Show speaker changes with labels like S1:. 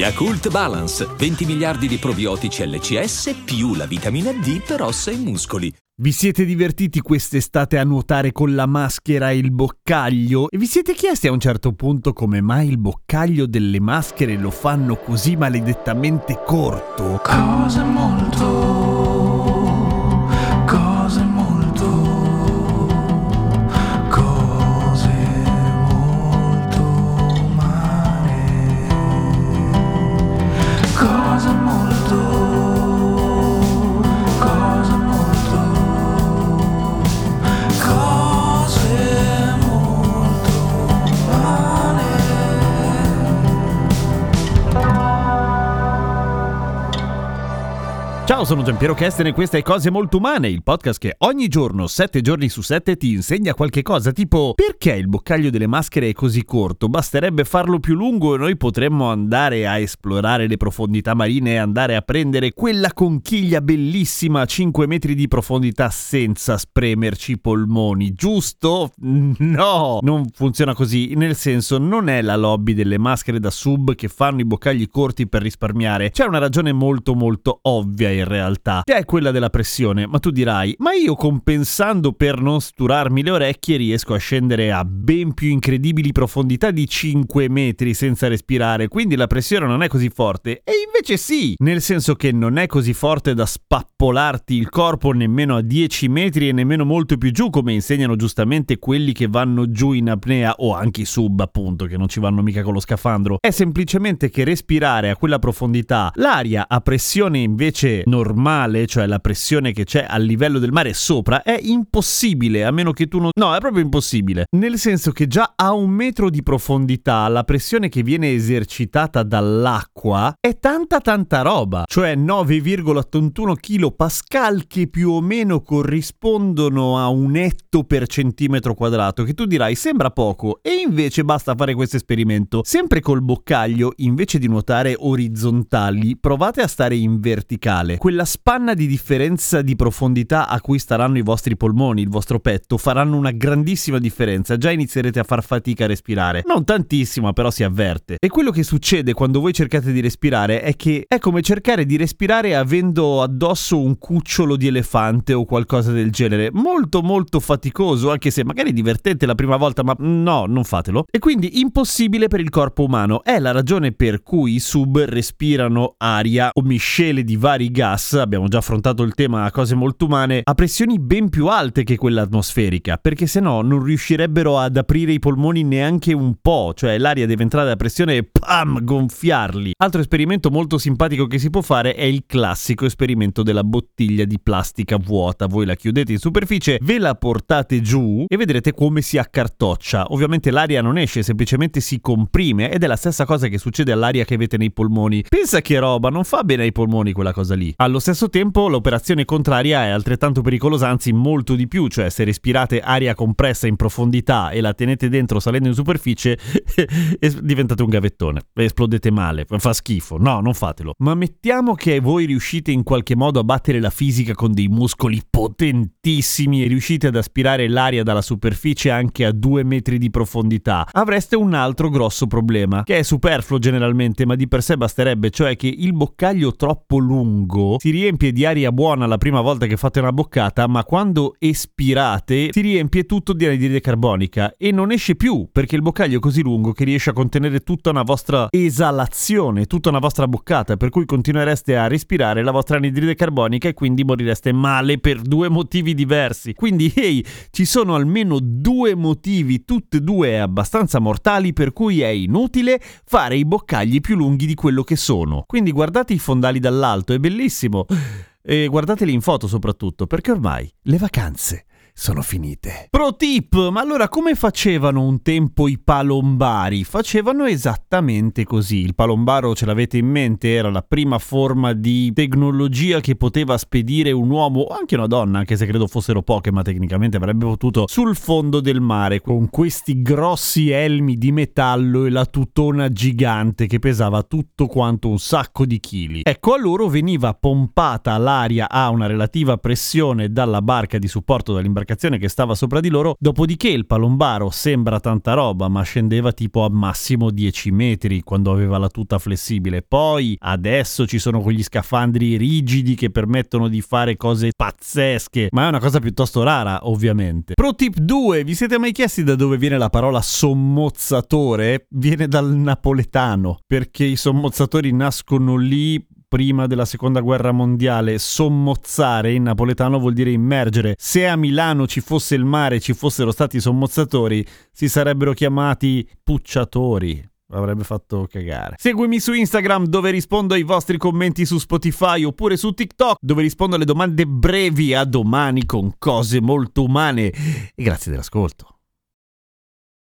S1: Yakult Balance, 20 miliardi di probiotici LCS più la vitamina D per ossa e muscoli.
S2: Vi siete divertiti quest'estate a nuotare con la maschera e il boccaglio? E vi siete chiesti a un certo punto come mai il boccaglio delle maschere lo fanno così maledettamente corto?
S3: Cose molto,
S2: Ciao, sono Giampiero Kesten e questa è Cose Molto Umane, il podcast che ogni giorno, 7 giorni su 7, ti insegna qualche cosa, tipo perché il boccaglio delle maschere è così corto? Basterebbe farlo più lungo e noi potremmo andare a esplorare le profondità marine e andare a prendere quella conchiglia bellissima a 5 metri di profondità senza spremerci i polmoni, giusto? No, non funziona così, nel senso non è la lobby delle maschere da sub che fanno i boccagli corti per risparmiare, c'è una ragione molto molto ovvia in realtà, che è quella della pressione, ma tu dirai, ma io compensando per non sturarmi le orecchie riesco a scendere a ben più incredibili profondità di 5 metri senza respirare, quindi la pressione non è così forte. E invece sì, nel senso che non è così forte da spappolarti il corpo nemmeno a 10 metri e nemmeno molto più giù, come insegnano giustamente quelli che vanno giù in apnea o anche sub, appunto, che non ci vanno mica con lo scafandro. È semplicemente che respirare a quella profondità, l'aria a pressione invece normale, cioè la pressione che c'è al livello del mare sopra, è impossibile, a meno che tu non... No, è proprio impossibile. Nel senso che già a un metro di profondità la pressione che viene esercitata dall'acqua è tanta tanta roba, cioè 9,81 kPa che più o meno corrispondono a un etto per centimetro quadrato, che tu dirai sembra poco, e invece basta fare questo esperimento. Sempre col boccaglio, invece di nuotare orizzontali, provate a stare in verticale. Quella spanna di differenza di profondità a cui staranno i vostri polmoni, il vostro petto, faranno una grandissima differenza. Già inizierete a far fatica a respirare. Non tantissima, però si avverte. E quello che succede quando voi cercate di respirare è che è come cercare di respirare avendo addosso un cucciolo di elefante o qualcosa del genere. Molto molto faticoso, anche se magari divertente la prima volta, ma no, non fatelo. E quindi impossibile per il corpo umano. È la ragione per cui i sub respirano aria o miscele di vari gas, abbiamo già affrontato il tema a cose molto umane, a pressioni ben più alte che quella atmosferica, perché se no non riuscirebbero ad aprire i polmoni neanche un po', cioè l'aria deve entrare a pressione e pam, gonfiarli. Altro esperimento molto simpatico che si può fare è il classico esperimento della bottiglia di plastica vuota. Voi la chiudete in superficie, ve la portate giù e vedrete come si accartoccia. Ovviamente l'aria non esce, semplicemente si comprime ed è la stessa cosa che succede all'aria che avete nei polmoni. Pensa che roba, non fa bene ai polmoni quella cosa lì. Allo stesso tempo l'operazione contraria è altrettanto pericolosa, anzi molto di più, cioè se respirate aria compressa in profondità e la tenete dentro salendo in superficie diventate un gavettone, esplodete male, fa schifo. No, non fatelo. Ma mettiamo che voi riuscite in qualche modo a battere la fisica con dei muscoli potentissimi e riuscite ad aspirare l'aria dalla superficie anche a due metri di profondità. Avreste un altro grosso problema, che è superfluo generalmente, ma di per sé basterebbe, cioè che il boccaglio troppo lungo si riempie di aria buona la prima volta che fate una boccata, ma quando espirate si riempie tutto di anidride carbonica e non esce più perché il boccaglio è così lungo che riesce a contenere tutta una vostra esalazione, tutta una vostra boccata, per cui continuereste a respirare la vostra anidride carbonica e quindi morireste male per due motivi diversi. Quindi, ehi, ci sono almeno due motivi, tutte e due abbastanza mortali, per cui è inutile fare i boccagli più lunghi di quello che sono. Quindi guardate i fondali dall'alto, è bellissimo. E guardateli in foto soprattutto, perché ormai le vacanze sono finite. Pro tip, ma allora come facevano un tempo i palombari? Facevano esattamente così. Il palombaro, ce l'avete in mente, era la prima forma di tecnologia che poteva spedire un uomo o anche una donna, anche se credo fossero poche, ma tecnicamente avrebbe potuto, sul fondo del mare con questi grossi elmi di metallo e la tutona gigante che pesava tutto quanto un sacco di chili. Ecco, a loro veniva pompata l'aria a una relativa pressione dalla barca di supporto dall'imbarcazione che stava sopra di loro, dopodiché il palombaro sembra tanta roba, ma scendeva tipo a massimo 10 metri quando aveva la tuta flessibile. Poi adesso ci sono quegli scafandri rigidi che permettono di fare cose pazzesche, ma è una cosa piuttosto rara, ovviamente. Pro tip 2, vi siete mai chiesti da dove viene la parola sommozzatore? Viene dal napoletano, perché i sommozzatori nascono lì prima della seconda guerra mondiale, sommozzare in napoletano vuol dire immergere. Se a Milano ci fosse il mare ci fossero stati sommozzatori, si sarebbero chiamati pucciatori. Avrebbe fatto cagare. Seguimi su Instagram dove rispondo ai vostri commenti su Spotify oppure su TikTok dove rispondo alle domande brevi a domani con cose molto umane. E grazie dell'ascolto.